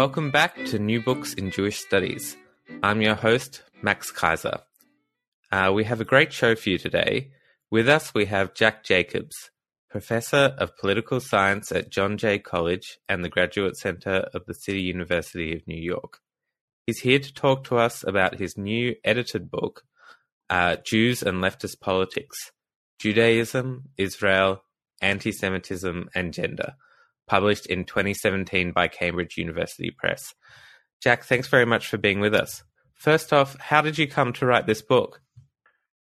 Welcome back to New Books in Jewish Studies. I'm your host, Max Kaiser. Uh, we have a great show for you today. With us, we have Jack Jacobs, Professor of Political Science at John Jay College and the Graduate Center of the City University of New York. He's here to talk to us about his new edited book, uh, Jews and Leftist Politics Judaism, Israel, Anti Semitism, and Gender published in 2017 by Cambridge University Press. Jack, thanks very much for being with us. First off, how did you come to write this book?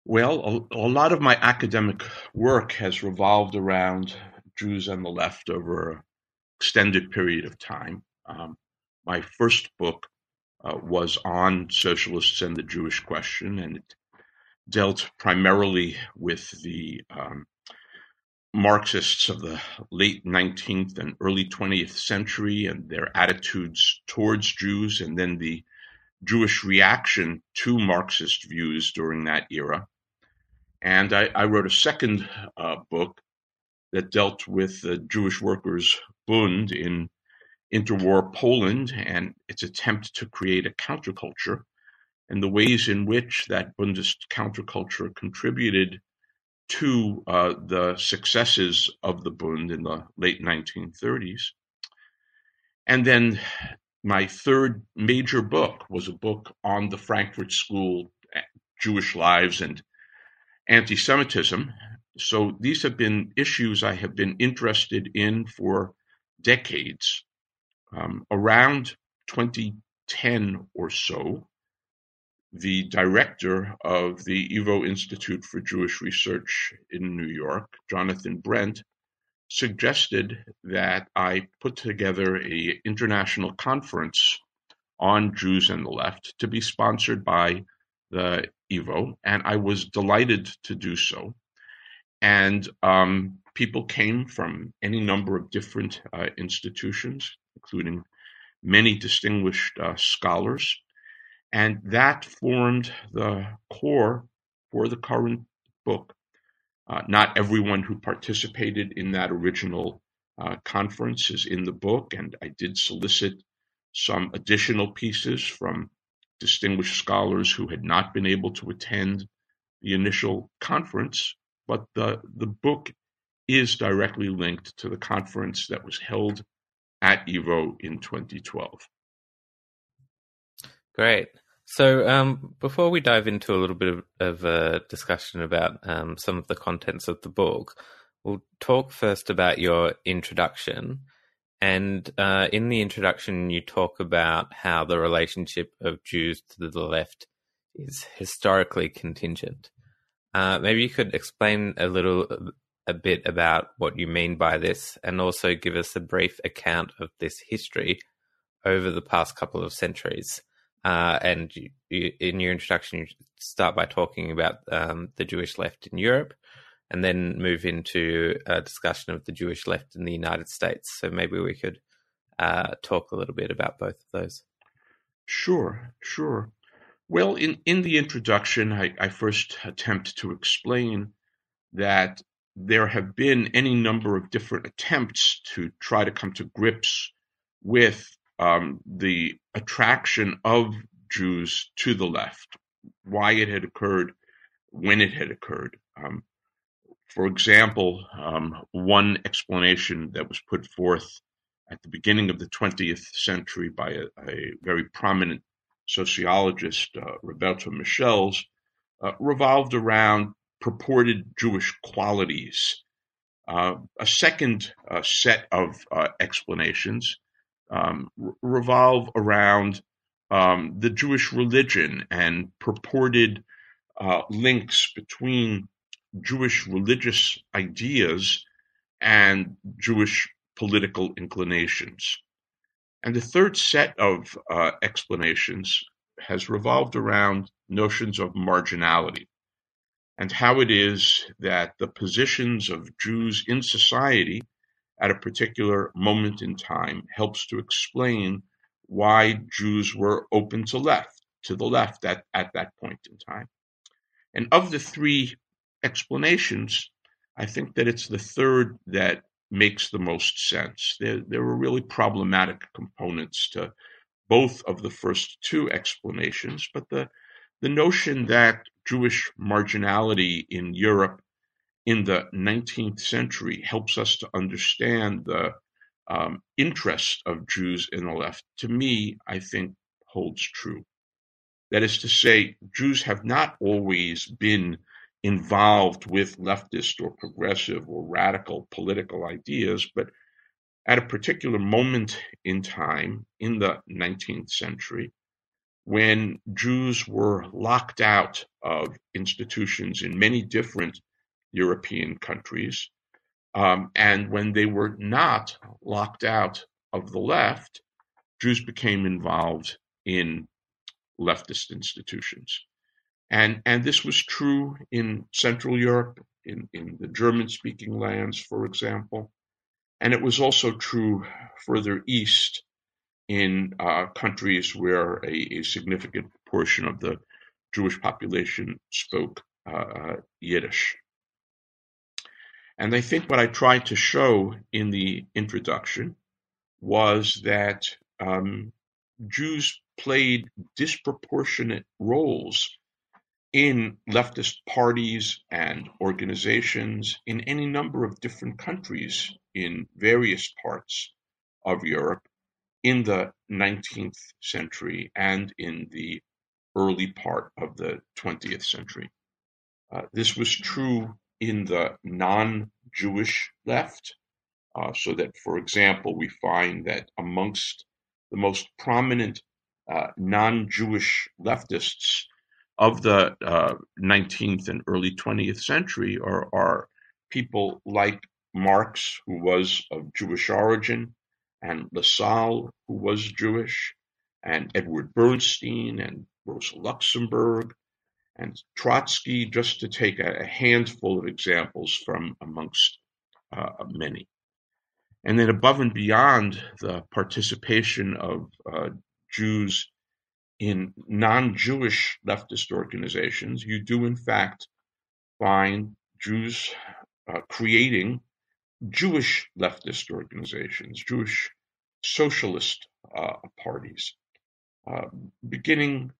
Well, a, a lot of my academic work has revolved around Jews and the left over an extended period of time. Um, my first book uh, was on socialists and the Jewish question, and it dealt primarily with the um, Marxists of the late 19th and early 20th century and their attitudes towards Jews, and then the Jewish reaction to Marxist views during that era. And I, I wrote a second uh, book that dealt with the Jewish Workers' Bund in interwar Poland and its attempt to create a counterculture and the ways in which that Bundist counterculture contributed to uh, the successes of the Bund in the late 1930s. And then my third major book was a book on the Frankfurt School, Jewish lives, and anti Semitism. So these have been issues I have been interested in for decades. Um, around 2010 or so, the director of the YIVO Institute for Jewish Research in New York, Jonathan Brent, suggested that I put together a international conference on Jews and the left to be sponsored by the YIVO, and I was delighted to do so. And um, people came from any number of different uh, institutions, including many distinguished uh, scholars and that formed the core for the current book. Uh, not everyone who participated in that original uh, conference is in the book, and I did solicit some additional pieces from distinguished scholars who had not been able to attend the initial conference, but the, the book is directly linked to the conference that was held at YIVO in 2012. Great. So, um, before we dive into a little bit of, of a discussion about um, some of the contents of the book, we'll talk first about your introduction. And uh, in the introduction, you talk about how the relationship of Jews to the left is historically contingent. Uh, maybe you could explain a little a bit about what you mean by this, and also give us a brief account of this history over the past couple of centuries. Uh, and you, in your introduction, you start by talking about um, the Jewish left in Europe, and then move into a discussion of the Jewish left in the United States. So maybe we could uh, talk a little bit about both of those. Sure, sure. Well, in, in the introduction, I, I first attempt to explain that there have been any number of different attempts to try to come to grips with um, the attraction of Jews to the left, why it had occurred, when it had occurred. Um, for example, um, one explanation that was put forth at the beginning of the 20th century by a, a very prominent sociologist, uh, Roberto Michels, uh, revolved around purported Jewish qualities. Uh, a second uh, set of uh, explanations um, revolve around um, the Jewish religion and purported uh, links between Jewish religious ideas and Jewish political inclinations. And the third set of uh, explanations has revolved around notions of marginality and how it is that the positions of Jews in society at a particular moment in time helps to explain why Jews were open to left, to the left at, at that point in time. And of the three explanations, I think that it's the third that makes the most sense. There, there were really problematic components to both of the first two explanations, but the, the notion that Jewish marginality in Europe in the 19th century helps us to understand the um, interest of Jews in the left, to me, I think holds true. That is to say, Jews have not always been involved with leftist or progressive or radical political ideas, but at a particular moment in time in the 19th century, when Jews were locked out of institutions in many different European countries, um, and when they were not locked out of the left, Jews became involved in leftist institutions. And, and this was true in Central Europe, in, in the German speaking lands, for example. And it was also true further east in uh, countries where a, a, significant portion of the Jewish population spoke uh, uh, Yiddish. And I think what I tried to show in the introduction was that um, Jews played disproportionate roles in leftist parties and organizations in any number of different countries in various parts of Europe in the 19th century and in the early part of the 20th century. Uh, this was true in the non Jewish left, uh, so that, for example, we find that amongst the most prominent uh, non Jewish leftists of the uh, 19th and early 20th century are, are people like Marx, who was of Jewish origin, and Lassalle, who was Jewish, and Edward Bernstein and Rosa Luxemburg and Trotsky, just to take a, handful of examples from amongst uh, many. And then above and beyond the participation of uh, Jews in non-Jewish leftist organizations, you do in fact find Jews uh, creating Jewish leftist organizations, Jewish socialist uh, parties, uh, beginning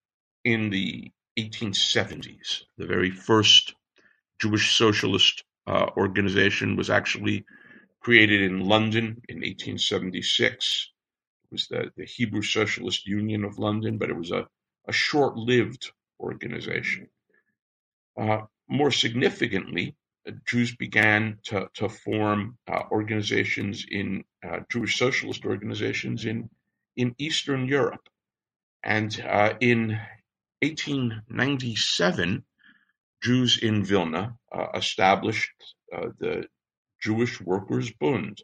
in the 1870s. The very first Jewish socialist uh, organization was actually created in London in 1876 It was the, the Hebrew Socialist Union of London, but it was a, a short lived organization. Uh, more significantly, uh, Jews began to, to form uh, organizations in uh, Jewish socialist organizations in, in Eastern Europe. And uh, in 1897, Jews in Vilna uh, established the Jewish Workers' Bund,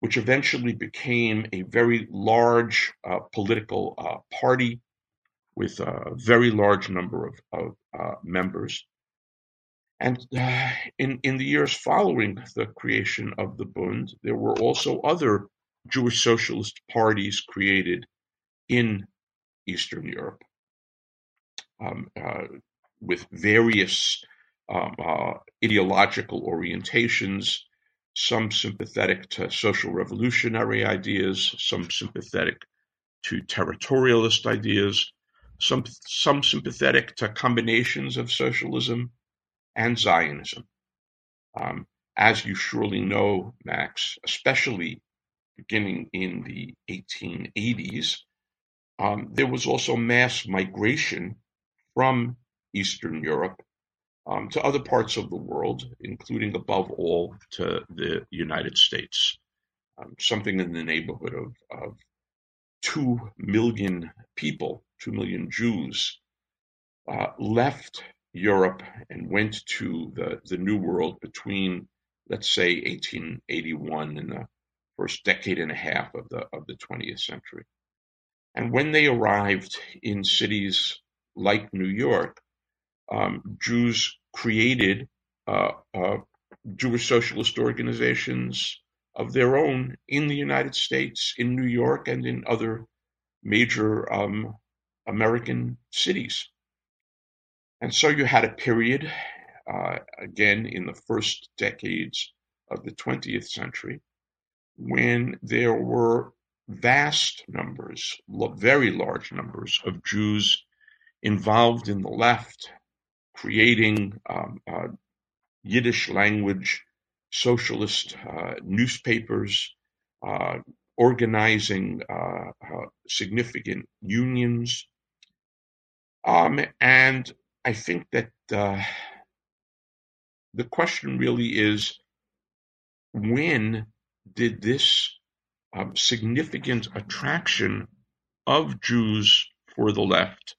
which eventually became a very large uh, political uh, party with a very large number of, of uh, members. And uh, in, in the years following the creation of the Bund, there were also other Jewish socialist parties created in Eastern Europe um, uh, with various um, uh, ideological orientations some sympathetic to social revolutionary ideas, some sympathetic to territorialist ideas, some, some sympathetic to combinations of socialism and Zionism. Um, as you surely know, Max, especially beginning in the 1880s, um, there was also mass migration from Eastern Europe um, to other parts of the world, including above all to the United States. Um, something in the neighborhood of, of 2 million people, 2 million Jews, uh, left Europe and went to the, the New World between, let's say, 1881 and the first decade and a half of the of the 20th century. And when they arrived in cities like New York, um, Jews created uh, uh, Jewish socialist organizations of their own in the United States, in New York, and in other major um, American cities. And so you had a period, uh, again, in the first decades of the 20th century, when there were vast numbers, very large numbers of Jews involved in the left, creating um, uh, Yiddish language socialist uh, newspapers, uh, organizing uh, uh, significant unions. Um, and I think that uh, the question really is when did this um, significant attraction of Jews for the left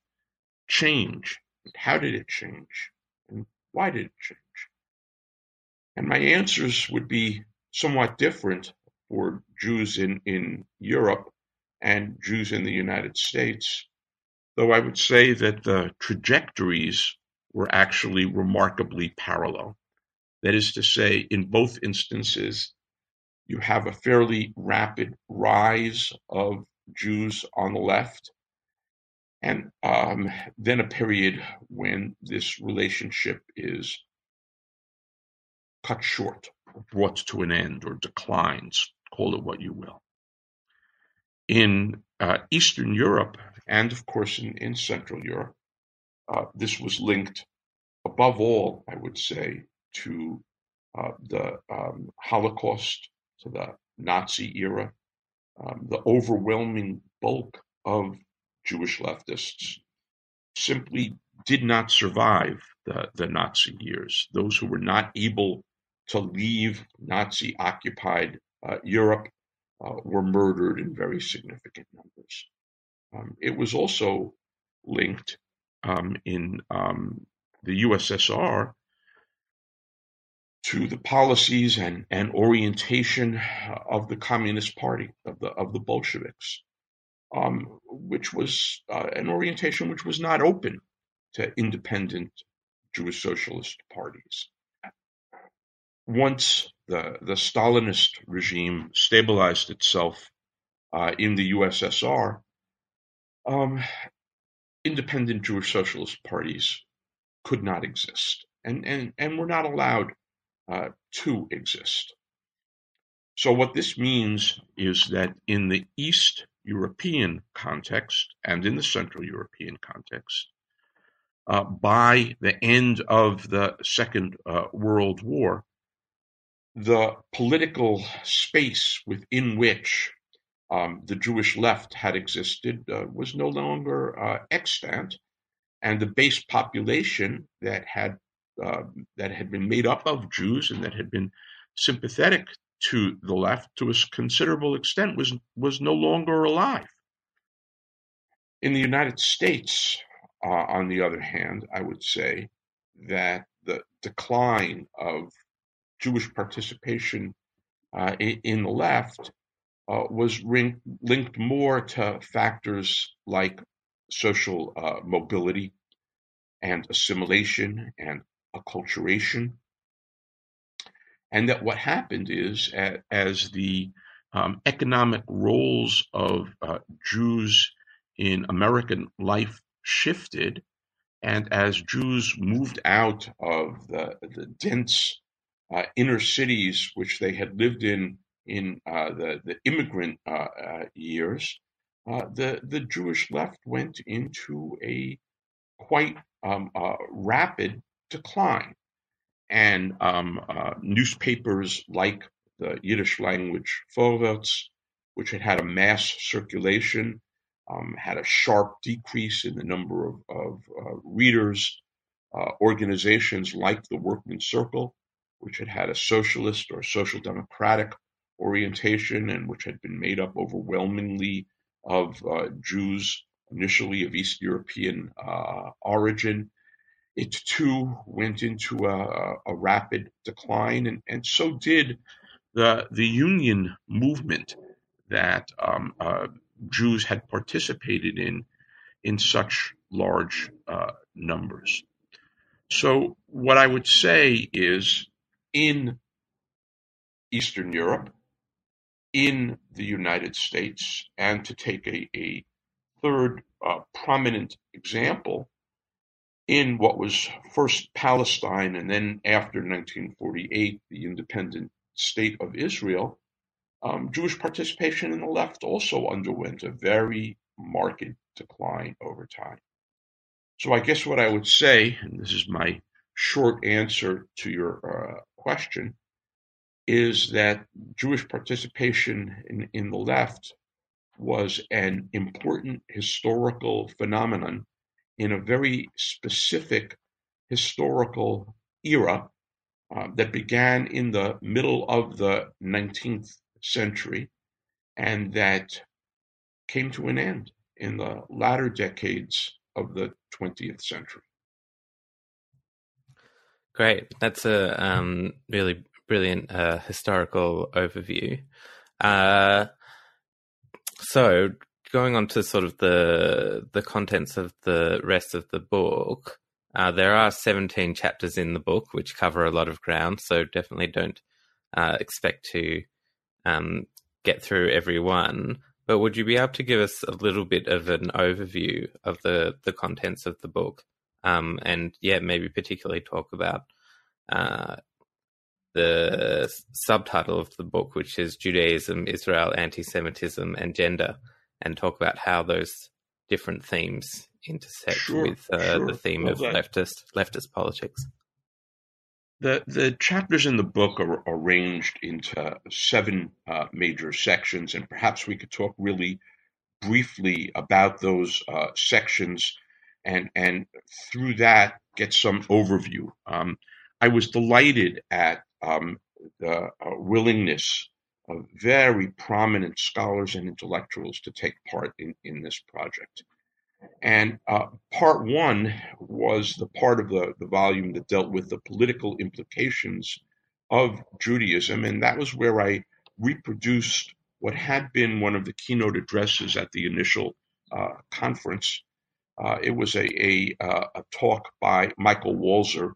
change? How did it change? And why did it change? And my answers would be somewhat different for Jews in, in Europe and Jews in the United States, though I would say that the trajectories were actually remarkably parallel. That is to say, in both instances, you have a fairly rapid rise of Jews on the left, and um, then a period when this relationship is cut short, brought to an end, or declines, call it what you will. In uh, Eastern Europe, and of course in, in Central Europe, uh, this was linked above all, I would say, to uh, the um, Holocaust, to the Nazi era. Um, the overwhelming bulk of Jewish leftists simply did not survive the, the Nazi years. Those who were not able to leave Nazi occupied uh, Europe uh, were murdered in very significant numbers. Um, it was also linked um, in um, the USSR to the policies and, and orientation of the Communist Party, of the, of the Bolsheviks, um, which was uh, an orientation which was not open to independent Jewish socialist parties once the, the Stalinist regime stabilized itself uh, in the USSR, um, independent Jewish socialist parties could not exist and, and, and were not allowed uh, to exist. So, what this means is that in the East European context and in the Central European context, uh, by the end of the Second uh, World War, the political space within which um, the Jewish left had existed uh, was no longer uh, extant, and the base population that had uh, that had been made up of Jews and that had been sympathetic to the left to a considerable extent was was no longer alive. In the United States, uh, on the other hand, I would say that the decline of Jewish participation uh, in, in, the left uh, was ring, linked more to factors like social uh, mobility and assimilation and acculturation. And that what happened is, as the um, economic roles of uh, Jews in American life shifted, and as Jews moved out of the, the dense uh, inner cities which they had lived in in uh, the the immigrant uh, uh years, uh, the the Jewish left went into a quite um, rapid decline, and um, newspapers like the Yiddish language Vorwärts, which had had a mass circulation, um, had a sharp decrease in the number of, of readers. organizations like the Workmen's Circle which had had a socialist or social democratic orientation and which had been made up overwhelmingly of uh, Jews, initially of East European uh, origin. It too went into a, a rapid decline, and, and so did the the union movement that um, uh, Jews had participated in in such large uh, numbers. So, what I would say is in Eastern Europe, in the United States, and to take a, a third uh, prominent example, in what was first Palestine and then after 1948, the independent state of Israel, um, Jewish participation in the left also underwent a very marked decline over time. So I guess what I would say, and this is my short answer to your uh, question, is that Jewish participation in, in the left was an important historical phenomenon in a very specific historical era uh, that began in the middle of the 19th century and that came to an end in the latter decades of the 20th century. Great. That's a um, really brilliant uh, historical overview. Uh, so, going on to sort of the the contents of the rest of the book, uh, there are 17 chapters in the book which cover a lot of ground. So, definitely don't uh, expect to um, get through every one. But would you be able to give us a little bit of an overview of the, the contents of the book? Um, and yeah, maybe particularly talk about uh, the subtitle of the book, which is Judaism, Israel, Anti Semitism, and Gender, and talk about how those different themes intersect sure, with uh, sure. the theme well, of that, leftist leftist politics. The the chapters in the book are arranged into seven uh, major sections, and perhaps we could talk really briefly about those uh, sections, and and through that get some overview. Um, I was delighted at um, the uh, willingness of very prominent scholars and intellectuals to take part in, in this project. And uh, part one was the part of the, the volume that dealt with the political implications of Judaism. And that was where I reproduced what had been one of the keynote addresses at the initial uh, conference. Uh, it was a, a, uh, a, talk by Michael Walzer,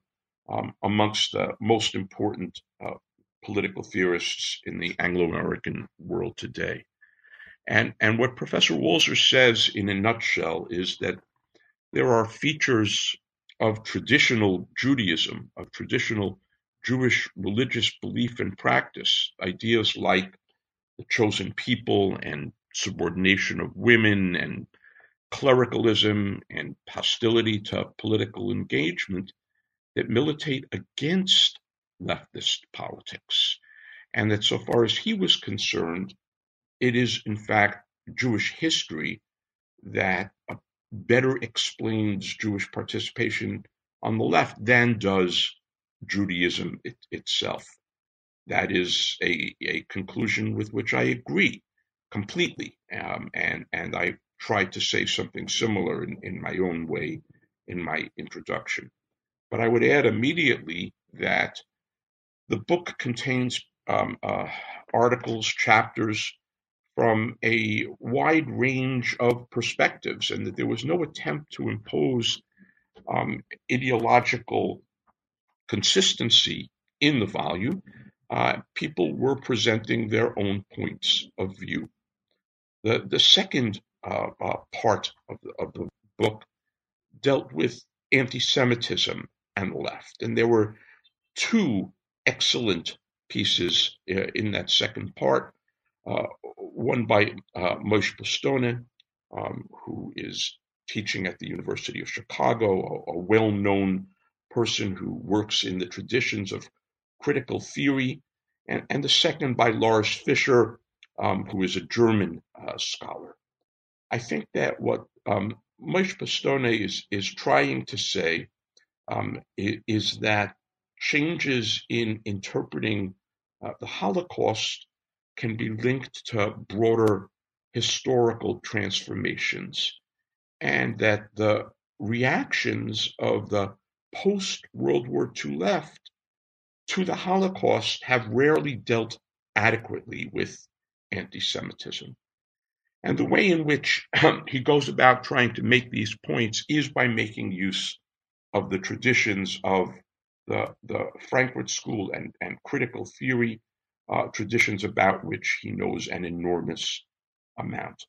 um, amongst the most important uh, political theorists in the Anglo American world today. And, and what Professor Walzer says in a nutshell is that there are features of traditional Judaism, of traditional Jewish religious belief and practice, ideas like the chosen people and subordination of women and clericalism and hostility to political engagement that militate against leftist politics. And that so far as he was concerned, it is, in fact, Jewish history that uh, better explains Jewish participation on the left than does Judaism it, itself. That is a, a conclusion with which I agree completely. Um, and, and I tried to say something similar in, in my own way in my introduction. But I would add immediately that the book contains um, uh, articles, chapters from a wide range of perspectives, and that there was no attempt to impose um, ideological consistency in the volume. Uh, people were presenting their own points of view. The, the second uh, uh, part of the, of the book dealt with anti Semitism and the left, and there were two excellent pieces uh, in that second part. Uh, one by uh, Moishe Postone, um, who is teaching at the University of Chicago, a, a well known person who works in the traditions of critical theory, and, and the second by Lars Fischer, um, who is a German uh, scholar. I think that what um, Moishe Postone is, is trying to say um, is that changes in interpreting uh, the Holocaust can be linked to broader historical transformations, and that the reactions of the post World War II left to the Holocaust have rarely dealt adequately with anti Semitism. And the way in which um, he goes about trying to make these points is by making use of the traditions of the, the Frankfurt School and, and critical theory, uh, traditions about which he knows an enormous amount.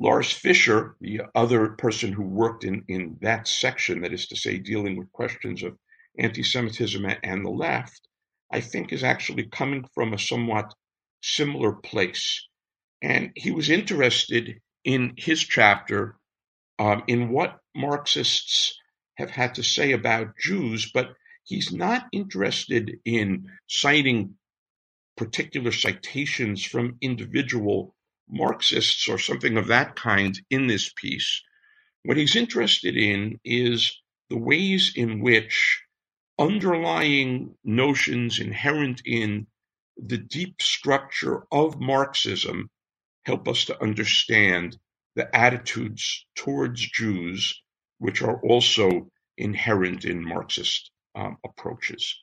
Lars Fischer, the other person who worked in, in that section, that is to say, dealing with questions of anti Semitism and the left, I think is actually coming from a somewhat similar place. And he was interested in his chapter um, in what Marxists have had to say about Jews, but he's not interested in citing particular citations from individual Marxists or something of that kind in this piece. What he's interested in is the ways in which underlying notions inherent in the deep structure of Marxism help us to understand the attitudes towards Jews, which are also inherent in Marxist um, approaches.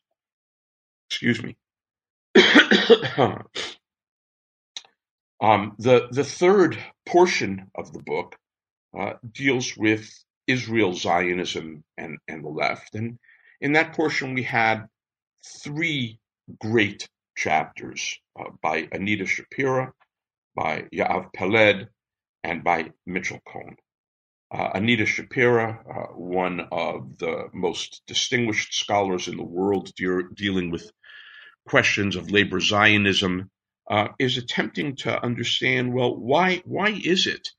Excuse me. um, the the third portion of the book uh, deals with Israel Zionism and and the left, and in that portion we had three great chapters uh, by Anita Shapira, by Yoav Peled, and by Mitchell Cohen. Uh, Anita Shapira, uh, one of the most distinguished scholars in the world de- dealing with questions of labor Zionism, uh, is attempting to understand well, why, why is it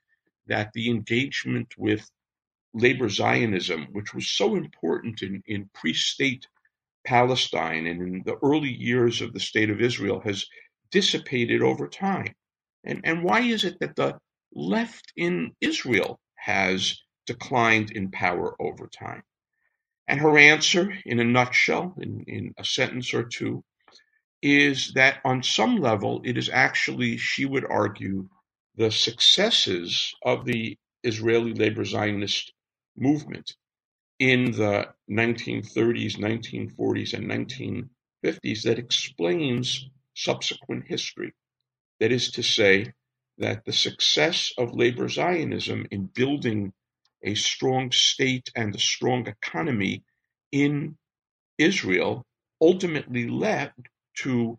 that the engagement with labor Zionism, which was so important in, in pre state Palestine and in the early years of the state of Israel, has dissipated over time? And, and why is it that the left in Israel has declined in power over time? And her answer, in a nutshell, in, in a sentence or two, is that on some level, it is actually, she would argue, the successes of the Israeli labor Zionist movement in the 1930s, 1940s, and 1950s that explains subsequent history. That is to say, that the success of labor Zionism in building a strong state and a strong economy in Israel ultimately led to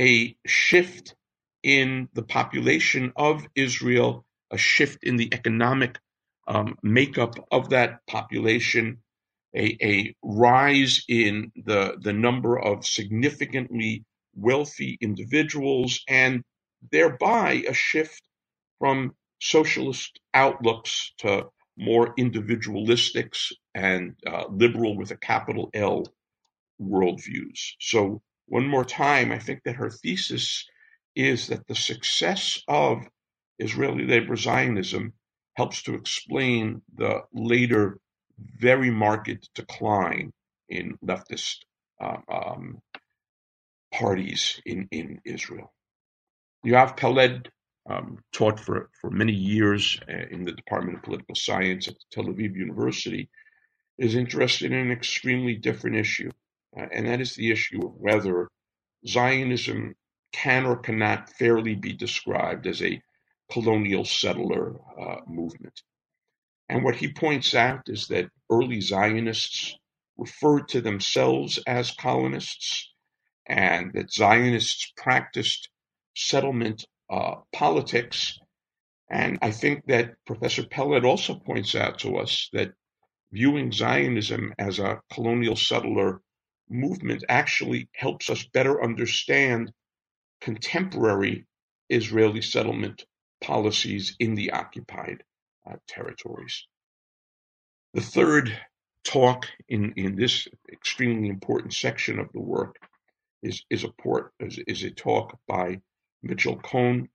a shift in the population of Israel, a shift in the economic um, makeup of that population, a, a rise in the, the number of significantly wealthy individuals, and thereby a shift from socialist outlooks to more individualistics and uh, liberal with a capital L worldviews. So, one more time, I think that her thesis is that the success of Israeli labor Zionism helps to explain the later, very marked decline in leftist uh, um, parties in, in Israel. Yoav Peled um, taught for, for many years uh, in the Department of Political Science at Tel Aviv University, is interested in an extremely different issue, uh, and that is the issue of whether Zionism can or cannot fairly be described as a colonial settler uh, movement. And what he points out is that early Zionists referred to themselves as colonists, and that Zionists practiced settlement uh, politics. And I think that Professor Peled also points out to us that viewing Zionism as a colonial settler movement actually helps us better understand contemporary Israeli settlement policies in the occupied uh, territories. The third talk in, in this extremely important section of the work is, is, a, port, is, is a talk by Mitchell Cohen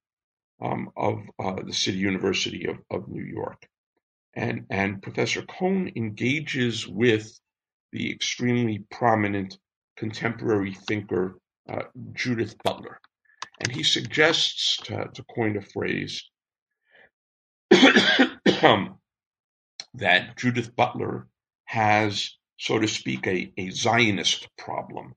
um, of uh, the City University of, of New York. And, and Professor Cohen engages with the extremely prominent contemporary thinker uh, Judith Butler. And he suggests, to, to coin a phrase, that Judith Butler has, so to speak, a, a Zionist problem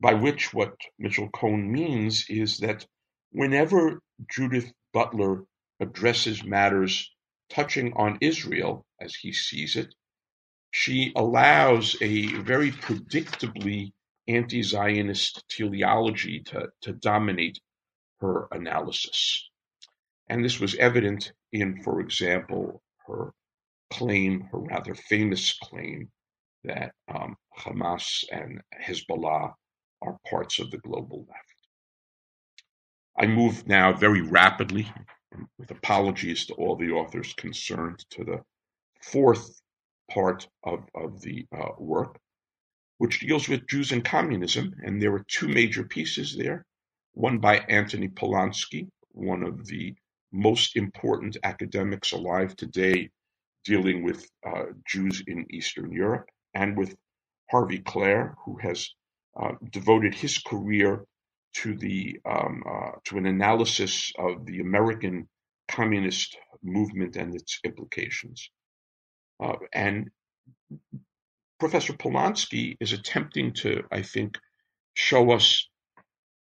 by which what Mitchell Cohen means is that whenever Judith Butler addresses matters touching on Israel as he sees it, she allows a very predictably anti Zionist teleology to, to dominate her analysis. And this was evident in, for example, her claim, her rather famous claim, that um, Hamas and Hezbollah are parts of the global left. I move now very rapidly, with apologies to all the authors concerned, to the fourth part of, of the uh, work, which deals with Jews and communism. And there are two major pieces there one by Anthony Polonsky, one of the most important academics alive today dealing with uh, Jews in Eastern Europe, and with Harvey Klehr, who has uh, devoted his career to the um, uh, to an analysis of the American communist movement and its implications. Uh, and Professor Polonsky is attempting to, I think, show us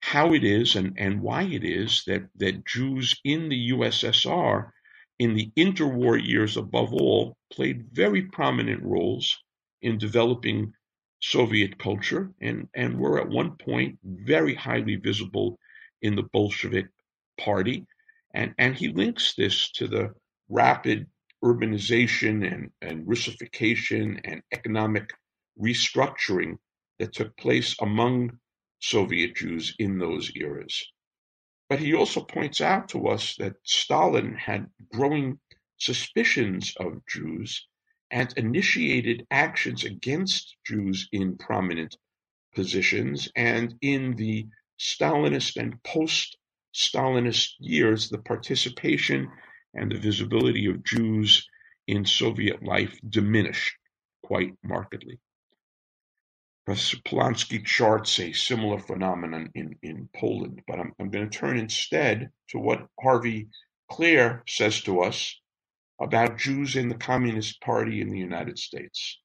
how it is and, and why it is that, that Jews in the USSR in the interwar years above all played very prominent roles in developing Soviet culture and, and were at one point very highly visible in the Bolshevik party. And, and he links this to the rapid urbanization and, and Russification and economic restructuring that took place among Soviet Jews in those eras. But he also points out to us that Stalin had growing suspicions of Jews and initiated actions against Jews in prominent positions. And in the Stalinist and post Stalinist years, the participation and the visibility of Jews in Soviet life diminished quite markedly. Polonsky charts a similar phenomenon in, in Poland, but I'm, I'm going to turn instead to what Harvey Klehr says to us about Jews in the Communist Party in the United States.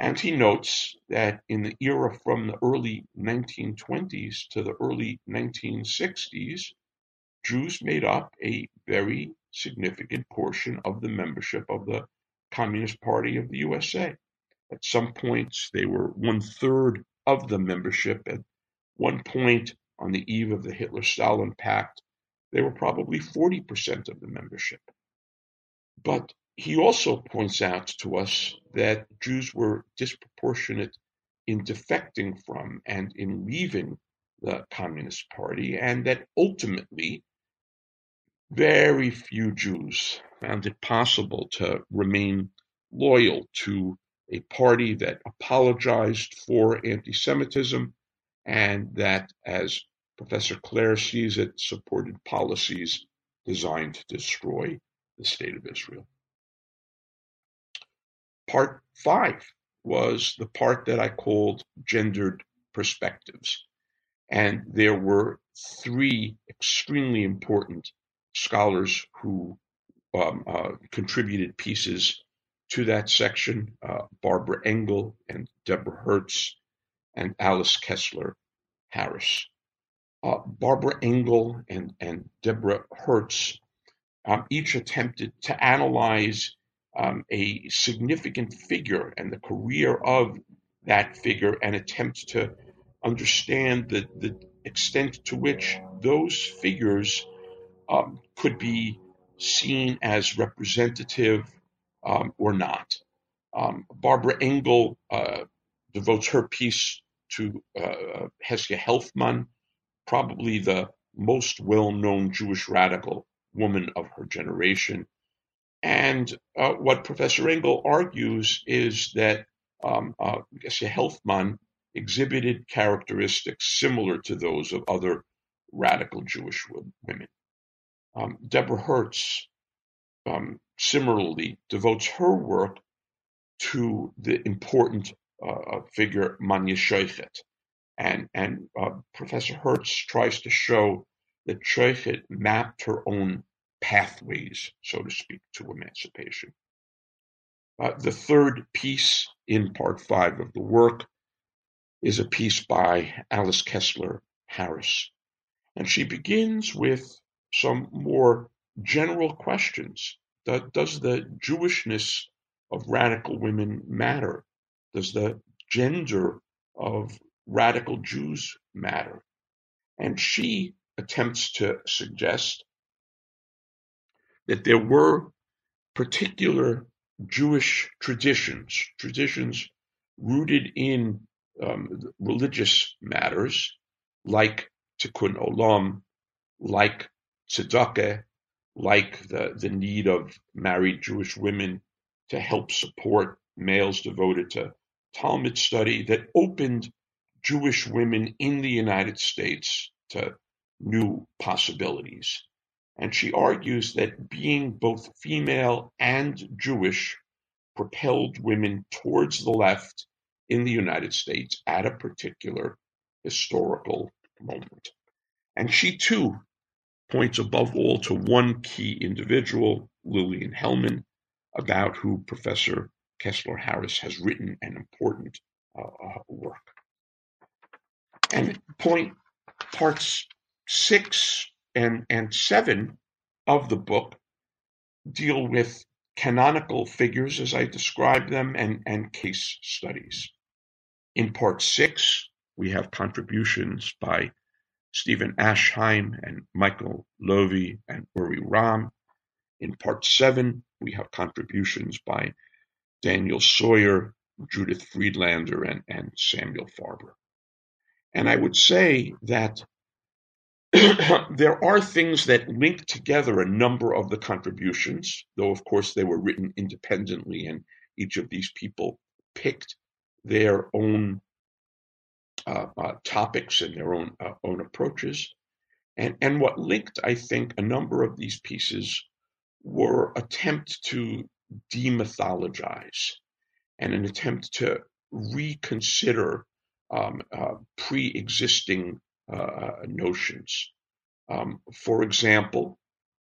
And he notes that in the era from the early 1920s to the early 1960s, Jews made up a very significant portion of the membership of the Communist Party of the USA. At some points, they were one third of the membership. At one point, on the eve of the Hitler Stalin Pact, they were probably 40% of the membership. But he also points out to us that Jews were disproportionate in defecting from and in leaving the Communist Party, and that ultimately very few Jews found it possible to remain loyal to a party that apologized for anti Semitism and that, as Professor Klehr sees it, supported policies designed to destroy the state of Israel. Part five was the part that I called gendered perspectives. And there were three extremely important scholars who um, uh, contributed pieces to that section uh, Barbara Engel and Deborah Hertz and Alice Kessler Harris. Uh, Barbara Engel and, and Deborah Hertz um, each attempted to analyze um, a significant figure and the career of that figure and attempt to understand the, the extent to which those figures um, could be seen as representative um, or not. Um, Barbara Engel uh, devotes her piece to uh, Helfman, probably the most well known Jewish radical woman of her generation. And uh, what Professor Engel argues is that um, uh, Hesia Helfman exhibited characteristics similar to those of other radical Jewish women. Um, Deborah Hertz um, similarly devotes her work to the important uh, figure Manya Shochat. And, and uh, Professor Hertz tries to show that Shochat mapped her own pathways, so to speak, to emancipation. Uh, the third piece in part five of the work is a piece by Alice Kessler Harris. And she begins with some more general questions. Does the Jewishness of radical women matter? Does the gender of radical Jews matter? And she attempts to suggest that there were particular Jewish traditions, traditions rooted in um, religious matters like tikkun olam, like tzedakah, like the, the need of married Jewish women to help support males devoted to Talmud study that opened Jewish women in the United States to new possibilities. And she argues that being both female and Jewish propelled women towards the left in the United States at a particular historical moment. And she too points above all to one key individual, Lillian Hellman, about who Professor Kessler Harris has written an important uh, uh, work. And point parts six and, and seven of the book deal with canonical figures as I describe them and, and case studies. In part six, we have contributions by Stephen Aschheim and Michael Lowy and Uri Ram. In part seven, we have contributions by Daniel Soyer, Judith Friedlander, and, and Samuel Farber. And I would say that there are things that link together a number of the contributions, though of course they were written independently, and each of these people picked their own uh, uh, topics and their own uh, own approaches. And and what linked, I think, a number of these pieces were attempt to demythologize and an attempt to reconsider um, uh, pre-existing notions. Um, for example,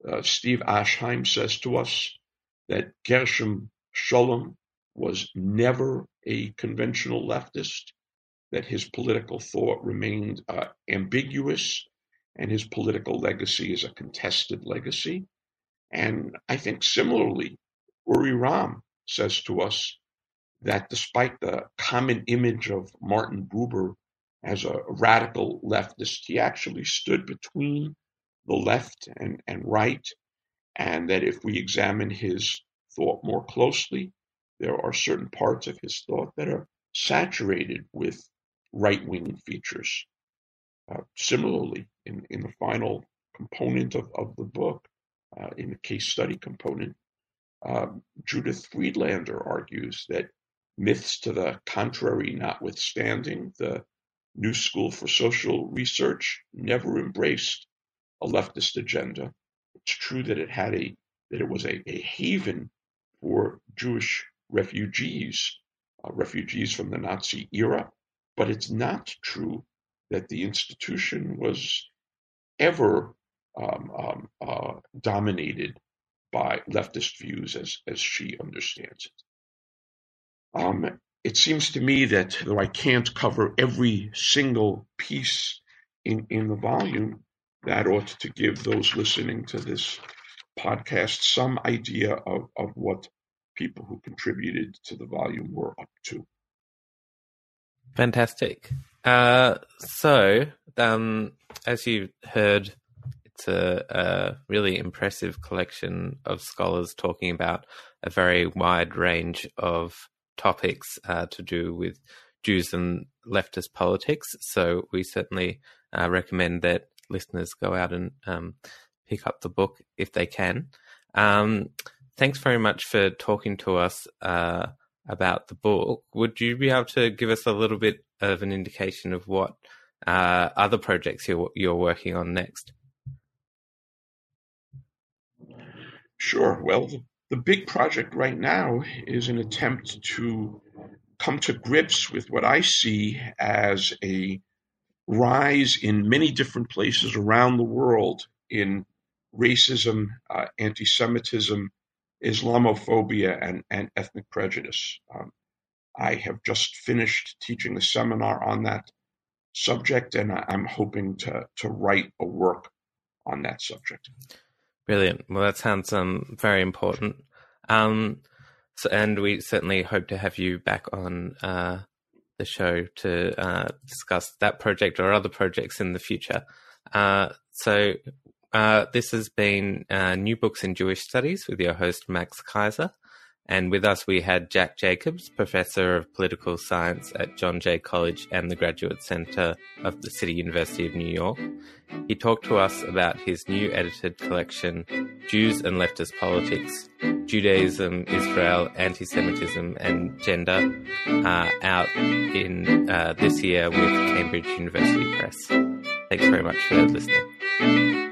uh, Steve Aschheim says to us that Gershom Scholem was never a conventional leftist that his political thought remained uh, ambiguous and his political legacy is a contested legacy. And I think similarly, Uri Ram says to us that despite the common image of Martin Buber as a radical leftist, he actually stood between the left and, and right, and that if we examine his thought more closely, there are certain parts of his thought that are saturated with right-wing features. Uh, similarly, in, in the final component of, of the book, uh, in the case study component, um, Judith Friedlander argues that myths to the contrary notwithstanding, the New School for Social Research never embraced a leftist agenda. It's true that it had a that it was a, a haven for Jewish refugees, uh, refugees from the Nazi era, but it's not true that the institution was ever um, um, uh, dominated by leftist views as, as she understands it. Um, it seems to me that though I can't cover every single piece in, in the volume, that ought to give those listening to this podcast some idea of, of what people who contributed to the volume were up to. Fantastic. Uh, so, um, as you heard, it's a, a, really impressive collection of scholars talking about a very wide range of topics uh, to do with Jews and leftist politics. So, we certainly uh, recommend that listeners go out and um, pick up the book if they can. Um, thanks very much for talking to us uh, about the book. Would you be able to give us a little bit of an indication of what uh, other projects you're, you're working on next? Sure. Well, the big project right now is an attempt to come to grips with what I see as a rise in many different places around the world in racism, uh, anti Semitism, Islamophobia, and, and ethnic prejudice. Um, I have just finished teaching a seminar on that subject, and I'm hoping to to write a work on that subject. Brilliant. Well, that sounds um, very important. Um, so, and we certainly hope to have you back on uh, the show to uh, discuss that project or other projects in the future. Uh, so, uh, this has been uh, New Books in Jewish Studies with your host, Max Kaiser. And with us, we had Jack Jacobs, Professor of Political Science at John Jay College and the Graduate Center of the City University of New York. He talked to us about his new edited collection, Jews and Leftist Politics Judaism, Israel, Anti Semitism, and Gender, uh, out in uh, this year with Cambridge University Press. Thanks very much for listening.